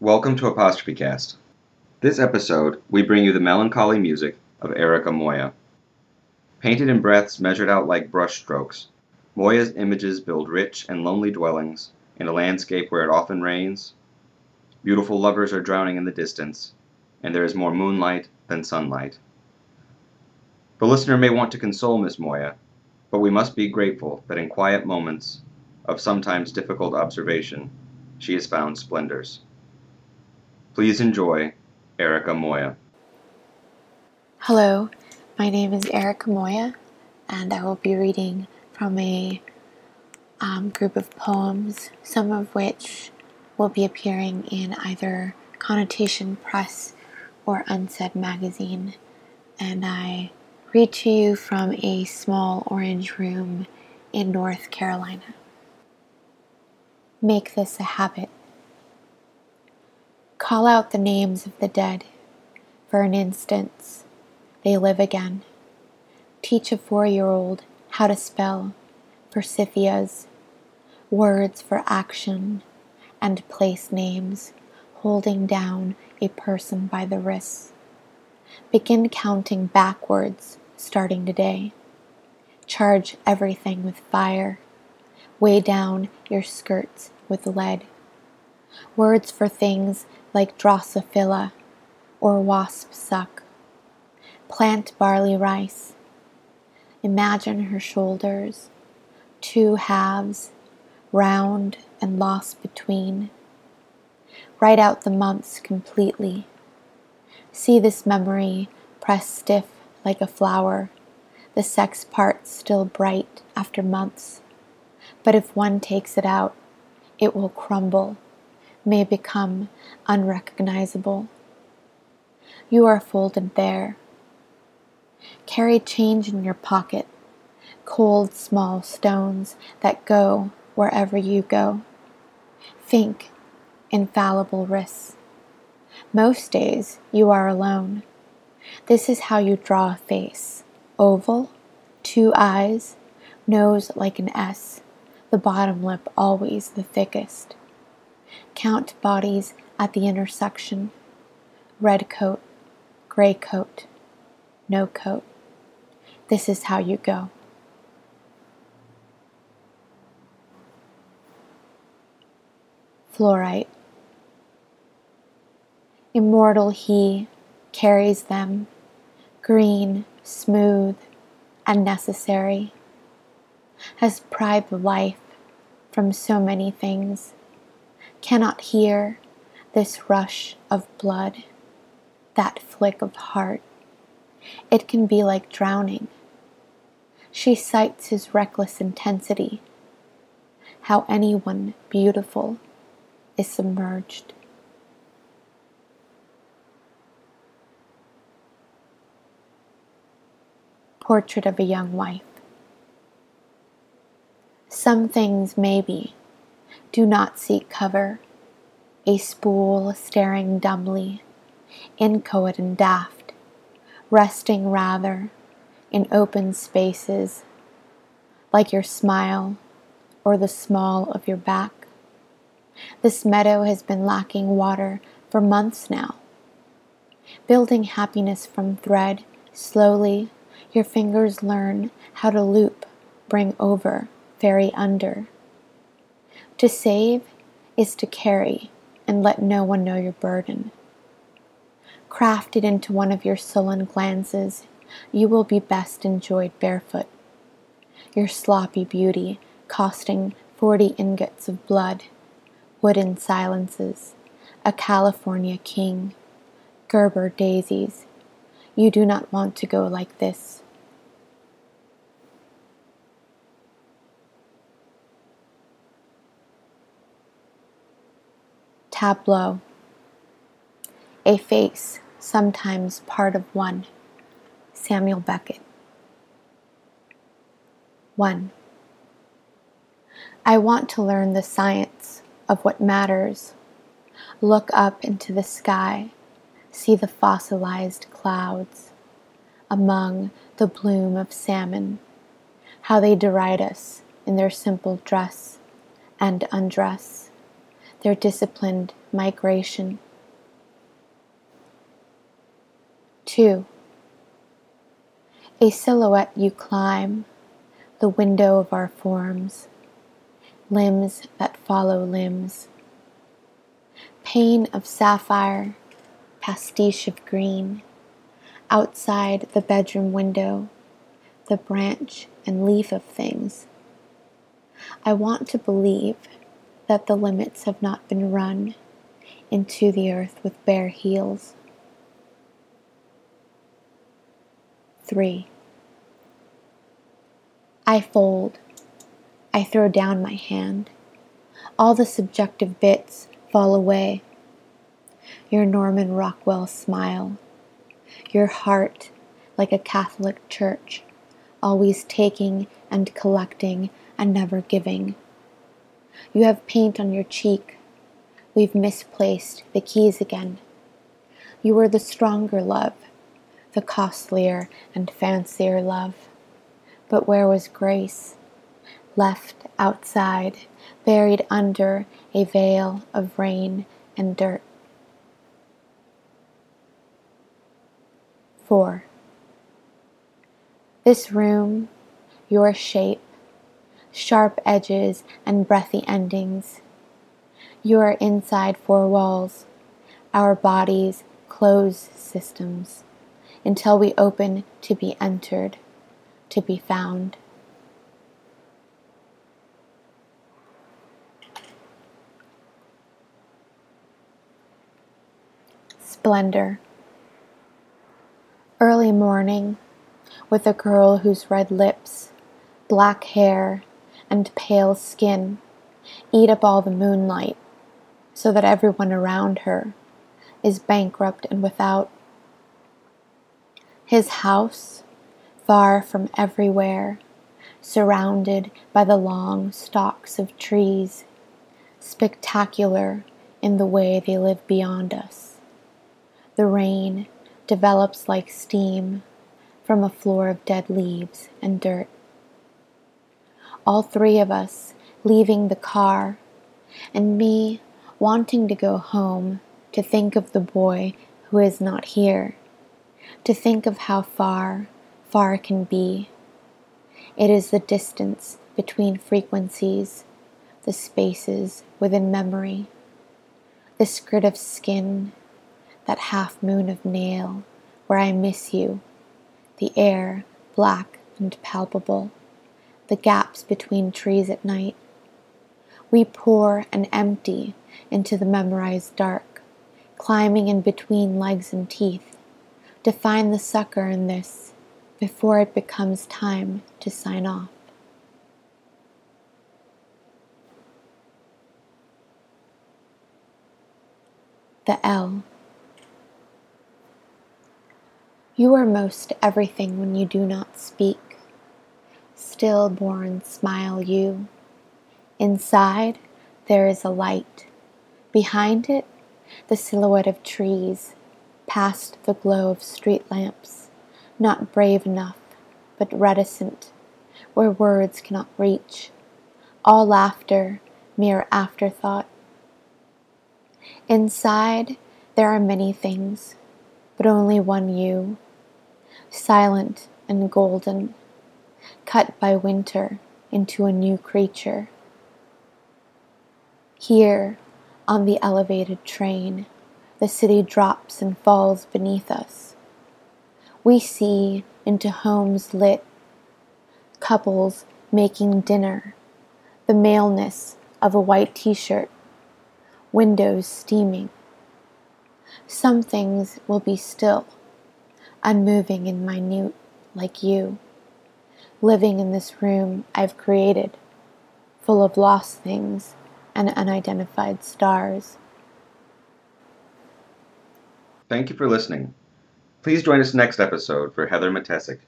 Welcome to Apostrophe Cast. This episode, we bring you the melancholy music of Erica Moya. Painted in breaths measured out like brush strokes, Moya's images build rich and lonely dwellings in a landscape where it often rains. Beautiful lovers are drowning in the distance, and there is more moonlight than sunlight. The listener may want to console Miss Moya, but we must be grateful that in quiet moments of sometimes difficult observation, she has found splendors. Please enjoy Erica Moya. Hello, my name is Erica Moya, and I will be reading from a um, group of poems, some of which will be appearing in either Connotation Press or Unsaid Magazine. And I read to you from a small orange room in North Carolina. Make this a habit. Call out the names of the dead. For an instant, they live again. Teach a four year old how to spell Persiphias, words for action, and place names, holding down a person by the wrists. Begin counting backwards, starting today. Charge everything with fire. Weigh down your skirts with lead. Words for things like Drosophila or wasp suck. Plant barley rice. Imagine her shoulders, two halves, round and lost between. Write out the months completely See this memory pressed stiff like a flower, the sex part still bright after months. But if one takes it out, it will crumble, may become unrecognizable. You are folded there. Carry change in your pocket, cold small stones that go wherever you go. Think infallible risks. Most days you are alone. This is how you draw a face oval, two eyes, nose like an S, the bottom lip always the thickest. Count bodies at the intersection red coat, gray coat, no coat. This is how you go. Fluorite. Immortal he carries them, green, smooth, and necessary, has pried the life from so many things, cannot hear this rush of blood, that flick of heart. It can be like drowning. She cites his reckless intensity, how anyone beautiful is submerged. Portrait of a Young Wife. Some things, maybe, do not seek cover. A spool staring dumbly, inchoate and daft, resting rather in open spaces, like your smile or the small of your back. This meadow has been lacking water for months now. Building happiness from thread, slowly your fingers learn how to loop, bring over, ferry under. To save is to carry and let no one know your burden. Crafted into one of your sullen glances, you will be best enjoyed barefoot. Your sloppy beauty costing forty ingots of blood, wooden silences, a California king, Gerber daisies, you do not want to go like this. Tableau. A face, sometimes part of one. Samuel Beckett. 1. I want to learn the science of what matters. Look up into the sky see the fossilized clouds among the bloom of salmon, how they deride us in their simple dress and undress, their disciplined migration. 2. A silhouette you climb, the window of our forms, limbs that follow limbs. Pane of sapphire, pastiche of green, outside the bedroom window, the branch and leaf of things. I want to believe that the limits have not been run into the earth with bare heels. 3. I fold. I throw down my hand. All the subjective bits fall away. Your Norman Rockwell smile. Your heart like a Catholic church, always taking and collecting and never giving. You have paint on your cheek. We've misplaced the keys again. You were the stronger love, the costlier and fancier love. But where was grace? Left outside, buried under a veil of rain and dirt. 4. This room, your shape, sharp edges and breathy endings. You are inside four walls, our bodies close systems, until we open to be entered, to be found. Splendor. Early morning, with a girl whose red lips, black hair, and pale skin eat up all the moonlight, so that everyone around her is bankrupt and without. His house, far from everywhere, surrounded by the long stalks of trees, spectacular in the way they live beyond us. The rain develops like steam from a floor of dead leaves and dirt. All three of us leaving the car, and me wanting to go home to think of the boy who is not here, to think of how far, far can be. It is the distance between frequencies, the spaces within memory, the skirt of skin that half moon of nail where I miss you, the air black and palpable, the gaps between trees at night. We pour and empty into the memorized dark, climbing in between legs and teeth, to find the sucker in this before it becomes time to sign off. The L. You are most everything when you do not speak. Stillborn smile you. Inside there is a light. Behind it, the silhouette of trees, past the glow of street lamps, not brave enough, but reticent, where words cannot reach. All laughter, mere afterthought. Inside there are many things, but only one you silent and golden, cut by winter into a new creature. Here, on the elevated train, the city drops and falls beneath us. We see into homes lit, couples making dinner, the maleness of a white t shirt, windows steaming. Some things will be still unmoving and minute like you, living in this room I've created, full of lost things and unidentified stars. Thank you for listening. Please join us next episode for Heather Matesic.